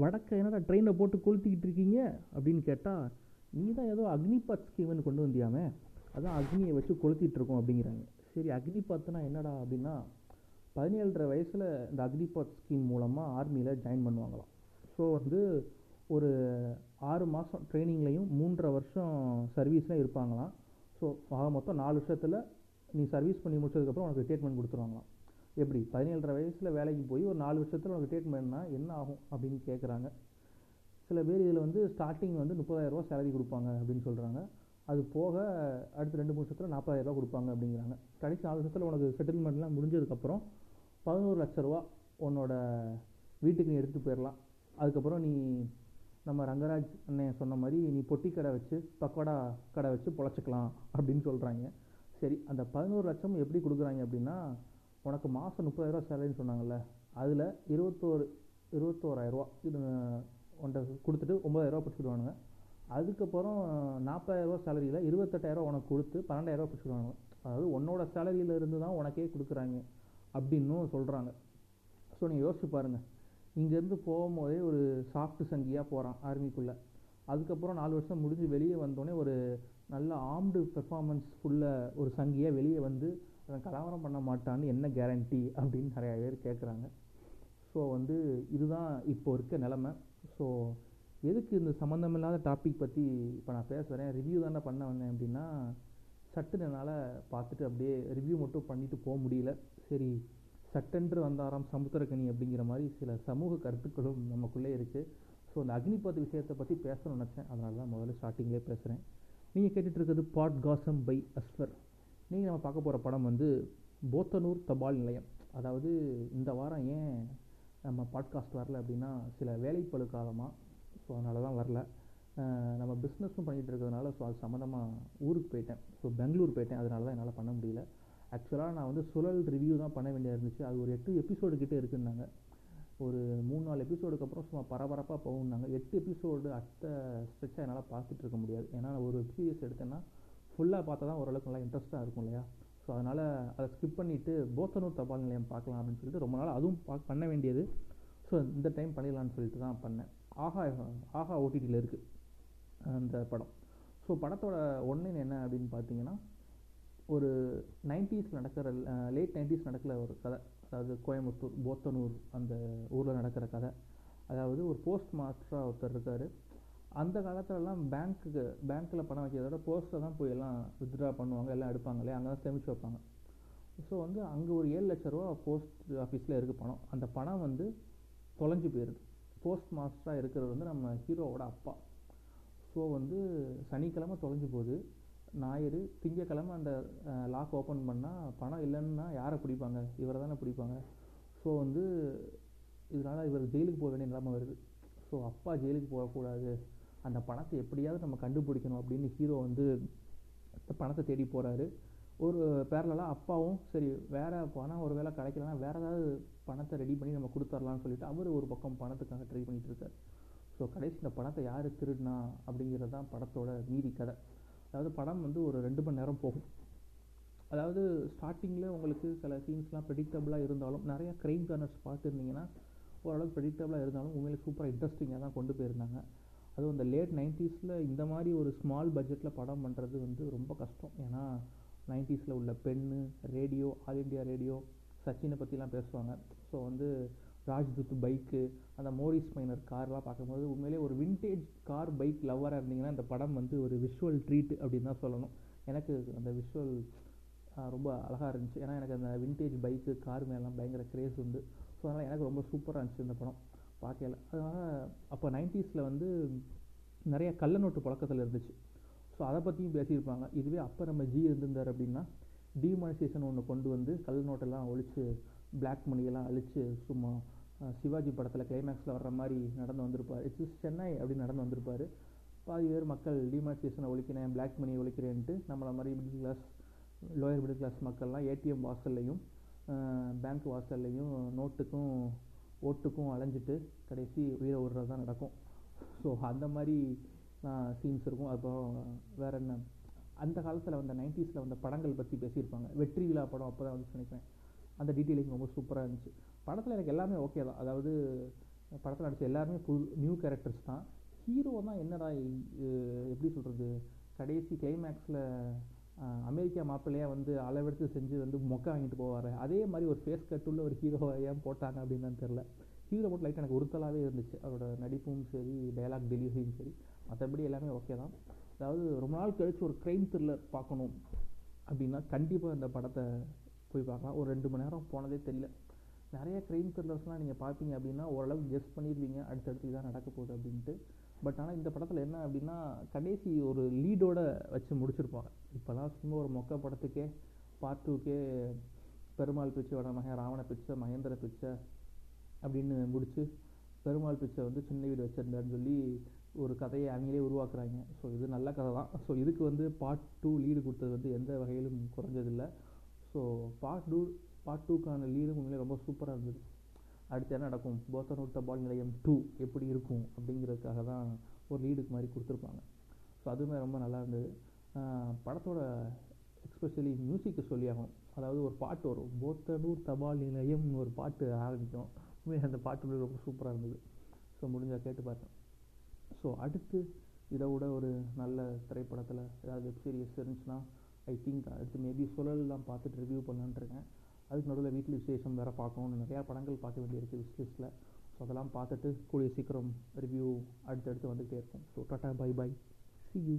வடக்க என்னடா ட்ரெயினை போட்டு கொளுத்திக்கிட்டு இருக்கீங்க? அப்படின்னு கேட்டால் நீ தான் ஏதோ அக்னிபாத் ஸ்கீம்னு கொண்டு வந்தியாமே. அதான் அக்னியை வச்சு கொளுத்திட்டு இருக்கோம் அப்படிங்கிறாங்க. சரி அக்னிபாத்னா என்னடா அப்படின்னா பதினேழரை வயசில் இந்த அக்னிபாத் ஸ்கீம் மூலமாக ஆர்மியில் ஜாயின் பண்ணுவாங்களாம். ஸோ வந்து ஒரு ஆறு மாதம் ட்ரைனிங்லேயும் மூன்றரை வருஷம் சர்வீஸ்லையும் இருப்பாங்களாம். ஸோ ஆக மொத்தம் நாலு வருஷத்தில் நீ சர்வீஸ் பண்ணி முடிச்சதுக்கப்புறம் உனக்கு ட்ரீட்மெண்ட் கொடுத்துருவாங்களாம். எப்படி? பதினேழரை வயசில் வேலைக்கு போய் ஒரு நாலு வருஷத்தில் உனக்கு ட்ரீட்மெண்ட்னா என்ன ஆகும் அப்படின்னு கேட்குறாங்க சில பேர் இதில் வந்து ஸ்டார்டிங் வந்து முப்பதாயிரரூபா சேலரி கொடுப்பாங்க அப்படின்னு சொல்கிறாங்க அது போக அடுத்த ரெண்டு மூணு வருஷத்தில் நாற்பதாயிரரூபா கொடுப்பாங்க அப்படிங்கிறாங்க. கடைசி நாலு வருஷத்தில் உனக்கு செட்டில்மெண்ட்லாம் முடிஞ்சதுக்கப்புறம் பதினோரு லட்ச ரூபா உன்னோட வீட்டுக்கு நீ எடுத்துகிட்டு போயிடலாம் அதுக்கப்புறம் நீ நம்ம ரங்கராஜ் அண்ணன் சொன்ன மாதிரி நீ பொட்டி கடை வச்சு பக்கோடா கடை வச்சு பொழைச்சிக்கலாம் அப்படின்னு சொல்கிறாங்க சரி அந்த பதினோரு லட்சம் எப்படி கொடுக்குறாங்க அப்படின்னா உனக்கு மாதம் முப்பதாயிரரூவா சேலரின்னு சொன்னாங்கல்ல அதில் இருபத்தோரு இருபத்தோராயிரரூவா இது உன்ட்ட கொடுத்துட்டு ஒம்பதாயிரரூவா பிடிச்சிடுவானுங்க அதுக்கப்புறம் நாற்பதாயிரரூவா சேலரியில் இருபத்தெட்டாயிரரூவா உனக்கு கொடுத்து பன்னெண்டாயிரரூவா பிடிச்சிடுவானுங்க அதாவது உன்னோட சேலரியில் இருந்து தான் உனக்கே கொடுக்குறாங்க அப்படின்னும் சொல்கிறாங்க ஸோ நீங்கள் யோசிச்சு பாருங்கள் இங்கேருந்து போகும்போதே ஒரு சாஃப்ட் சங்கியாக போகிறான் ஆர்மிக்குள்ளே அதுக்கப்புறம் நாலு வருஷம் முடிஞ்சு வெளியே வந்தோடனே ஒரு நல்ல ஆம்டு பெர்ஃபார்மன்ஸ் ஃபுல்லாக ஒரு சங்கியாக வெளியே வந்து இவன் கலவரம் பண்ண மாட்டான்னு என்ன கேரண்டி அப்படின்னு நிறையா பேர் கேட்குறாங்க ஸோ வந்து இதுதான் இப்போ இருக்க நிலமை. ஸோ எதுக்கு இந்த சம்மந்தமில்லாத டாபிக் பற்றி இப்போ நான் பேசுகிறேன் ரிவ்யூ தானே பண்ண வந்தேன் அப்படின்னா சட்டுன்னு என்னால் பார்த்துட்டு அப்படியே ரிவ்யூ மட்டும் பண்ணிட்டு போக முடியல. சரி சட்டென்று வந்தாராம் சமுத்திரக்கனி அப்படிங்கிற மாதிரி சில சமூக கருத்துக்களும் நமக்குள்ளே இருக்குது ஸோ அந்த அக்னிபத் விஷயத்தை பற்றி பேசணும்னு நினச்சேன். அதனால தான் முதல்ல ஸ்டார்டிங்லேயே பேசுகிறேன் நீங்கள் கேட்டுட்ருக்கிறது பாட் காசம் பை அஸ்வர் இன்றைக்கி நம்ம பார்க்க போகிற படம் வந்து போத்தனூர் தபால் நிலையம். அதாவது இந்த வாரம் ஏன் நம்ம பாட்காஸ்ட் வரல அப்படின்னா சில வேலைப்பழு காலமாக ஸோ அதனால தான் வரல. நம்ம பிஸ்னஸும் பண்ணிகிட்டு இருக்கிறதுனால ஸோ அது சம்மந்தமாக ஊருக்கு போயிட்டேன். ஸோ பெங்களூர் போயிட்டேன். அதனால தான் என்னால் பண்ண முடியல. ஆக்சுவலாக நான் வந்து சுழல் ரிவ்யூ தான் பண்ண வேண்டியது இருந்துச்சு. அது ஒரு எட்டு எபிசோடு கிட்டே இருக்குன்னாங்க. ஒரு மூணு நாலு எபிசோடுக்கு அப்புறம் சும்மா பரபரப்பாக போகணுன்னாங்க எட்டு எபிசோடு அடுத்த ஸ்ட்ரெச்சாக என்னால் பார்த்துட்டு இருக்க முடியாது. ஏன்னா ஒரு சீரியஸ் எடுத்தேன்னா ஃபுல்லாக பார்த்தா தான் ஓரளவுக்கு நல்லா இன்ட்ரெஸ்ட்டாக இருக்கும் இல்லையா? ஸோ அதனால் அதை ஸ்கிப் பண்ணிவிட்டு போத்தனூர் தபால் நிலையம் பார்க்கலாம் அப்படின்னு சொல்லிட்டு ரொம்ப நாள் அதுவும் பா பண்ண வேண்டியது. ஸோ இந்த டைம் பண்ணிடலான்னு சொல்லிட்டு தான் பண்ணேன். ஆஹா ஆஹா ஓடிடியில் இருக்குது அந்த படம். ஸோ படத்தோட ஒன்லைன் என்ன அப்படின்னு பார்த்தீங்கன்னா ஒரு நைன்டிஸ் நடக்கிற லேட் நைன்டிஸ் நடக்கிற ஒரு கதை. அதாவது கோயம்புத்தூர் போத்தனூர் அந்த ஊரில் நடக்கிற கதை. அதாவது ஒரு போஸ்ட் மாஸ்டராக ஒருத்தர் இருக்கார். அந்த காலத்துலலாம் பேங்க்குக்கு பேங்க்கில் பணம் வைக்கிறதோட போஸ்ட்டில் தான் போய் எல்லாம் வித்ட்ரா பண்ணுவாங்க எல்லாம் எடுப்பாங்க இல்லையா அங்கே தான் சேமித்து வைப்பாங்க. ஸோ வந்து அங்கே ஒரு ஏழு லட்ச ரூபா போஸ்ட் ஆஃபீஸில் இருக்குது பணம். அந்த பணம் வந்து தொலைஞ்சு போயிடுது போஸ்ட் மாஸ்டராக இருக்கிறது வந்து நம்ம ஹீரோவோட அப்பா. ஸோ வந்து சனிக்கிழமை தொலைஞ்சு போகுது. ஞாயிறு திங்கக்கிழமை அந்த லாக் ஓப்பன் பண்ணால் பணம் இல்லைன்னா யாரை பிடிப்பாங்க? இவரை தானே பிடிப்பாங்க. ஸோ வந்து இதனால் இவர் ஜெயிலுக்கு போக வேண்டிய நிலைமை வருது. ஸோ அப்பா ஜெயிலுக்கு போகக்கூடாது. அந்த பணத்தை எப்படியாவது நம்ம கண்டுபிடிக்கணும் அப்படின்னு ஹீரோ வந்து பணத்தை தேடி போகிறாரு ஒரு பேரலாக அப்பாவும் சரி வேறு பணம் ஒரு வேளை கிடைக்கலனா வேறு ஏதாவது பணத்தை ரெடி பண்ணி நம்ம கொடுத்துர்லான்னு சொல்லிட்டு அவர் ஒரு பக்கம் பணத்துக்காக ட்ரை பண்ணிகிட்டு இருக்கார். ஸோ கடைசி இந்த பணத்தை யார் திருடினா அப்படிங்கிறது தான் படத்தோட மீதி கதை. அதாவது படம் வந்து ஒரு ரெண்டு மணி நேரம் போகும். அதாவது ஸ்டார்டிங்கில் உங்களுக்கு சில சீன்ஸ்லாம் ப்ரெடிக்டபுளாக இருந்தாலும் நிறையா க்ரைம் கார்னர்ஸ் பார்த்துருந்தீங்கன்னா ஓரளவுக்கு ப்ரெடிக்டபுளாக இருந்தாலும் உங்களுக்கு சூப்பராக இன்ட்ரெஸ்டிங்காக தான் கொண்டு போயிருந்தாங்க. அதுவும் இந்த லேட் நைன்ட்டீஸில் இந்த மாதிரி ஒரு ஸ்மால் பட்ஜெட்டில் படம் பண்ணுறது வந்து ரொம்ப கஷ்டம். ஏன்னா நைன்ட்டீஸில் உள்ள பென்னு ரேடியோ ஆல் இண்டியா ரேடியோ சச்சினை பற்றிலாம் பேசுவாங்க. ஸோ வந்து ராஜ்துத் பைக்கு அந்த மோரிஸ் மைனர் கார்லாம் பார்க்கும்போது உண்மையிலே ஒரு வின்டேஜ் கார் பைக் லவ்வராக இருந்தீங்கன்னா இந்த படம் வந்து ஒரு விஷுவல் ட்ரீட் அப்படின்னு தான் சொல்லணும். எனக்கு அந்த விஷுவல் ரொம்ப அழகாக இருந்துச்சு. ஏன்னா எனக்கு அந்த வின்டேஜ் பைக்கு கார் மேலாம் பயங்கர கிரேஸ் உண்டு. ஸோ அதனால் எனக்கு ரொம்ப சூப்பராக இருந்துச்சு இந்த படம். பார்க்கல அதனால் அப்போ நைன்ட்டீஸில் வந்து நிறைய கள்ள நோட்டு புழக்கத்தில் இருந்துச்சு. ஸோ அதை பற்றியும் பேசியிருப்பாங்க. இதுவே அப்போ நம்ம ஜி இருந்திருந்தார் அப்படின்னா டிமானிசேஷன் ஒன்று கொண்டு வந்து கள்ள நோட்டெல்லாம் ஒழிச்சு பிளாக் மணியெல்லாம் அழித்து சும்மா சிவாஜி படத்தில் கிளைமேக்ஸில் வர்ற மாதிரி நடந்து வந்திருப்பார். இட்ஸ் சென்னை அப்படின்னு நடந்து வந்திருப்பார். பாதி பேர் மக்கள் டிமானிசேஷனை ஒழிக்கிறேன் பிளாக் மணியை ஒழிக்கிறேன்ட்டு நம்மளை மாதிரி middle class lower middle class மக்கள்லாம் ஏடிஎம் வாசல்லையும் பேங்க் வாசல்லையும் நோட்டுக்கும் ஓட்டுக்கும் அலைஞ்சிட்டு கடைசி உயிரை விடுறது தான் நடக்கும். ஸோ அந்த மாதிரி சீன்ஸ் இருக்கும். அப்புறம் வேறு என்ன? அந்த காலத்தில் வந்த நைன்டிஸில் வந்த படங்கள் பற்றி பேசியிருப்பாங்க. வெற்றி விழா படம் அப்போ தான் வந்து நினைக்கிறேன் அந்த டீட்டெயிலிங் ரொம்ப சூப்பராக இருந்துச்சு. படத்தில் எனக்கு எல்லாமே ஓகே தான். அதாவது படத்தில் நடிச்ச எல்லாருமே புது நியூ கேரக்டர்ஸ் தான். ஹீரோ தான் என்னடா எப்படி சொல்கிறது கடைசி கிளைமேக்ஸில் அமெரிக்கா மாப்பிள்ளையாக வந்து அளவெடுத்து செஞ்சு வந்து மொக்க வாங்கிட்டு போவார். அதே மாதிரி ஒரு ஃபேஸ் கட்டுள்ள ஒரு ஹீரோவை ஏன் போட்டாங்க அப்படின்னு தெரில ஹீரோ மட்டும் லைட் எனக்கு உறுத்தலாகவே இருந்துச்சு. அவரோட நடிப்பும் சரி டைலாக் டெலிவரியும் சரி. மற்றபடி எல்லாமே ஓகே தான். அதாவது ரொம்ப நாள் கழித்து ஒரு க்ரைம் த்ரில்லர் பார்க்கணும் அப்படின்னா கண்டிப்பாக இந்த படத்தை போய் பார்க்கலாம். ஒரு ரெண்டு மணி நேரம் போனதே தெரியல. நிறைய க்ரைம் த்ரில்லர்ஸ்லாம் நீங்கள் பார்ப்பீங்க அப்படின்னா ஓரளவுக்கு கெஸ் பண்ணிடுவீங்க. அடுத்தடுத்து இதான் நடக்க போகுது அப்படின்ட்டு. பட் ஆனால் இந்த படத்தில் என்ன அப்படின்னா கடைசி ஒரு லீடோட வச்சு முடிச்சிருப்பாங்க. இப்போலாம் சும்மா ஒரு மொக்க படத்துக்கே பார்ட் டூக்கே பெருமாள் பிச்சை வட மகன் ராவண பிச்சை மகேந்திர பிச்சை அப்படின்னு முடிச்சு பெருமாள் பிச்சை வந்து சின்ன வீடு வச்சிருந்தாருன்னு சொல்லி ஒரு கதையை அவங்களே உருவாக்குறாங்க. ஸோ இது நல்ல கதை தான். ஸோ இதுக்கு வந்து பார்ட் டூ லீடு கொடுத்தது வந்து எந்த வகையிலும் குறைஞ்சதில்லை. ஸோ பார்ட் டூ பார்ட் டூக்கான லீடு உண்மையிலே ரொம்ப சூப்பராக இருந்தது. அடுத்து என்ன நடக்கும்? போத்தனூர் தபால் நிலையம் டூ எப்படி இருக்கும்? அப்படிங்கிறதுக்காக தான் ஒரு லீடுக்கு மாதிரி கொடுத்துருப்பாங்க. ஸோ அதுவுமே ரொம்ப நல்லா இருந்தது. படத்தோட எக்ஸ்பெஷலி மியூசிக்கு சொல்லி அதாவது ஒரு பாட்டு வரும். போத்தனூர் தபால் நிலையம்னு ஒரு பாட்டு ஆரம்பிக்கும். உண்மையிலே அந்த பாட்டு ரொம்ப சூப்பராக இருந்தது. ஸோ முடிஞ்சால் கேட்டு பார்த்தேன் ஸோ அடுத்து இதை விட ஒரு நல்ல திரைப்படத்தில் ஏதாவது வெப் சீரிஸ் இருந்துச்சுன்னா ஐ திங்க் அடுத்து மேபி சுழல்லாம் பார்த்துட்டு ரிவ்யூ பண்ணலான்னு இருக்கேன். அதுக்கு நடுவில் வீட்டில் விசேஷம் வேறு பார்க்கணும்னு நிறையா படங்கள் பார்க்க வேண்டியிருக்கு விஷ் லிஸ்ட்டில் ஸோ அதெல்லாம் பார்த்துட்டு கூடிய சீக்கிரம் ரிவ்யூ அடுத்தடுத்து வந்துகிட்டே இருக்கும். So tata bye bye see you